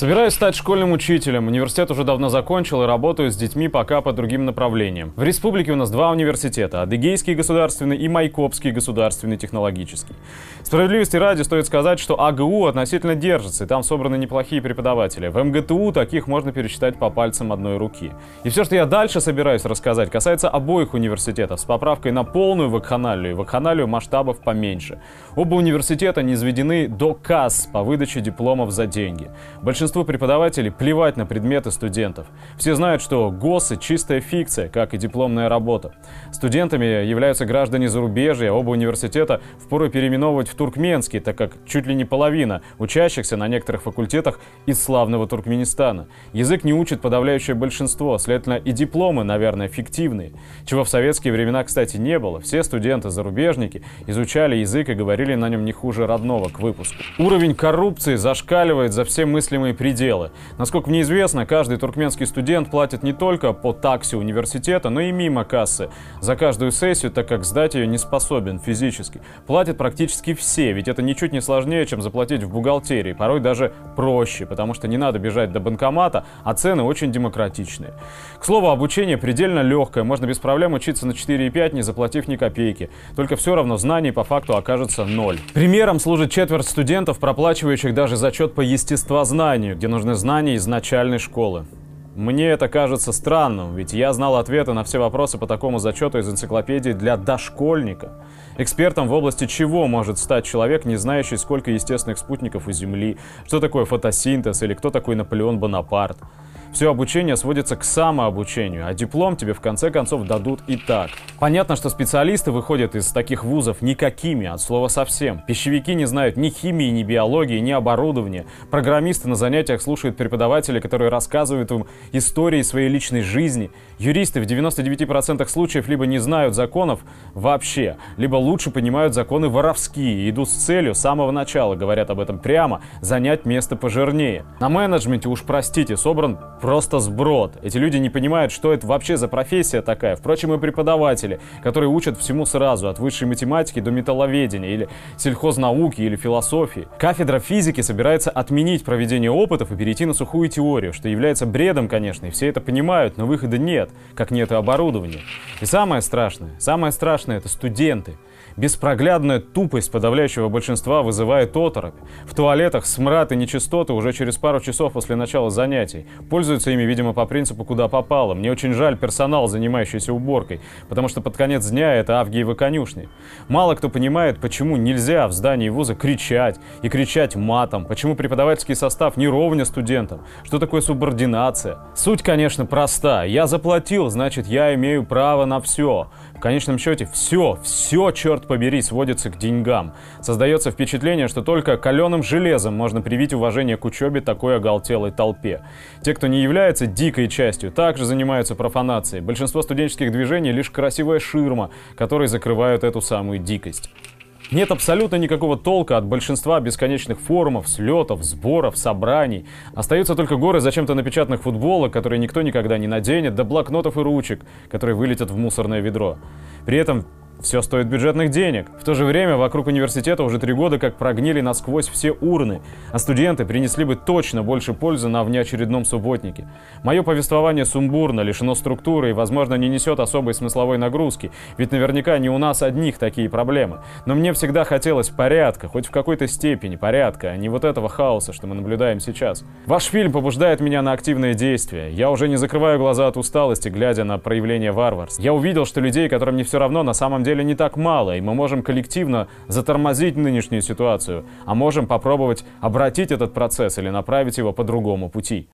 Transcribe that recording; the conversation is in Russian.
Собираюсь стать школьным учителем. Университет уже давно закончил и работаю с детьми пока по другим направлениям. В республике у нас два университета. Адыгейский государственный и Майкопский государственный технологический. Справедливости ради стоит сказать, что АГУ относительно держится, и там собраны неплохие преподаватели. В МГТУ таких можно пересчитать по пальцам одной руки. И все, что я дальше собираюсь рассказать, касается обоих университетов с поправкой на полную вакханалию и вакханалию масштабов поменьше. Оба университета не изведены до касс по выдаче дипломов за деньги. Большинству преподавателей плевать на предметы студентов. Все знают, что ГОСы – чистая фикция, как и дипломная работа. Студентами являются граждане зарубежья, оба университета впору переименовывать в туркменский, так как чуть ли не половина учащихся на некоторых факультетах из славного Туркменистана. Язык не учит подавляющее большинство, следовательно, и дипломы, наверное, фиктивные. Чего в советские времена, кстати, не было. Все студенты-зарубежники изучали язык и говорили на нем не хуже родного к выпуску. Уровень коррупции зашкаливает за все мыслимые пределы. Насколько мне известно, каждый туркменский студент платит не только по таксе университета, но и мимо кассы за каждую сессию, так как сдать ее не способен физически. Платят практически все, ведь это ничуть не сложнее, чем заплатить в бухгалтерии, порой даже проще, потому что не надо бежать до банкомата, а цены очень демократичные. К слову, обучение предельно легкое, можно без проблем учиться на 4,5, не заплатив ни копейки. Только все равно знаний по факту окажется ноль. Примером служит четверть студентов, проплачивающих даже зачет по естествознанию, где нужны знания из начальной школы. Мне это кажется странным, ведь я знал ответы на все вопросы по такому зачету из энциклопедии для дошкольника. Экспертом в области чего может стать человек, не знающий, сколько естественных спутников у Земли, что такое фотосинтез или кто такой Наполеон Бонапарт. Все обучение сводится к самообучению, а диплом тебе в конце концов дадут и так. Понятно, что специалисты выходят из таких вузов никакими, от слова совсем. Пищевики не знают ни химии, ни биологии, ни оборудования. Программисты на занятиях слушают преподавателей, которые рассказывают им истории своей личной жизни. Юристы в 99% случаев либо не знают законов вообще, либо лучше понимают законы воровские и идут с целью с самого начала, говорят об этом прямо, занять место пожирнее. На менеджменте уж простите, собран просто сброд. Эти люди не понимают, что это вообще за профессия такая. Впрочем, и преподаватели, которые учат всему сразу, от высшей математики до металловедения, или сельхознауки, или философии. Кафедра физики собирается отменить проведение опытов и перейти на сухую теорию, что является бредом, конечно, и все это понимают, но выхода нет, как нет и оборудования. И самое страшное, самое страшное это студенты. Беспроглядная тупость подавляющего большинства вызывает оторопь. В туалетах смрад и нечистоты уже через пару часов после начала занятий. Пользуются ими, видимо, по принципу «куда попало». Мне очень жаль персонал, занимающийся уборкой, потому что под конец дня это Авгиевы конюшни. Мало кто понимает, почему нельзя в здании вуза кричать и кричать матом, почему преподавательский состав не ровня студентам, что такое субординация. Суть, конечно, проста. Я заплатил, значит, я имею право на все. В конечном счете, все, все, черт побери, сводится к деньгам. Создается впечатление, что только каленым железом можно привить уважение к учебе такой оголтелой толпе. Те, кто не является дикой частью, также занимаются профанацией. Большинство студенческих движений лишь красивая ширма, которой закрывают эту самую дикость. Нет абсолютно никакого толка от большинства бесконечных форумов, слетов, сборов, собраний. Остаются только горы зачем-то напечатанных футболок, которые никто никогда не наденет, до блокнотов и ручек, которые вылетят в мусорное ведро. При этом все стоит бюджетных денег. В то же время вокруг университета уже три года как прогнили насквозь все урны, а студенты принесли бы точно больше пользы на внеочередном субботнике. Мое повествование сумбурно, лишено структуры и, возможно, не несет особой смысловой нагрузки, ведь наверняка не у нас одних такие проблемы. Но мне всегда хотелось порядка, хоть в какой-то степени порядка, а не вот этого хаоса, что мы наблюдаем сейчас. Ваш фильм побуждает меня на активные действия. Я уже не закрываю глаза от усталости, глядя на проявление варварства. Я увидел, что людей, которым не все равно, на самом деле деле не так мало, и мы можем коллективно затормозить нынешнюю ситуацию, а можем попробовать обратить этот процесс или направить его по другому пути.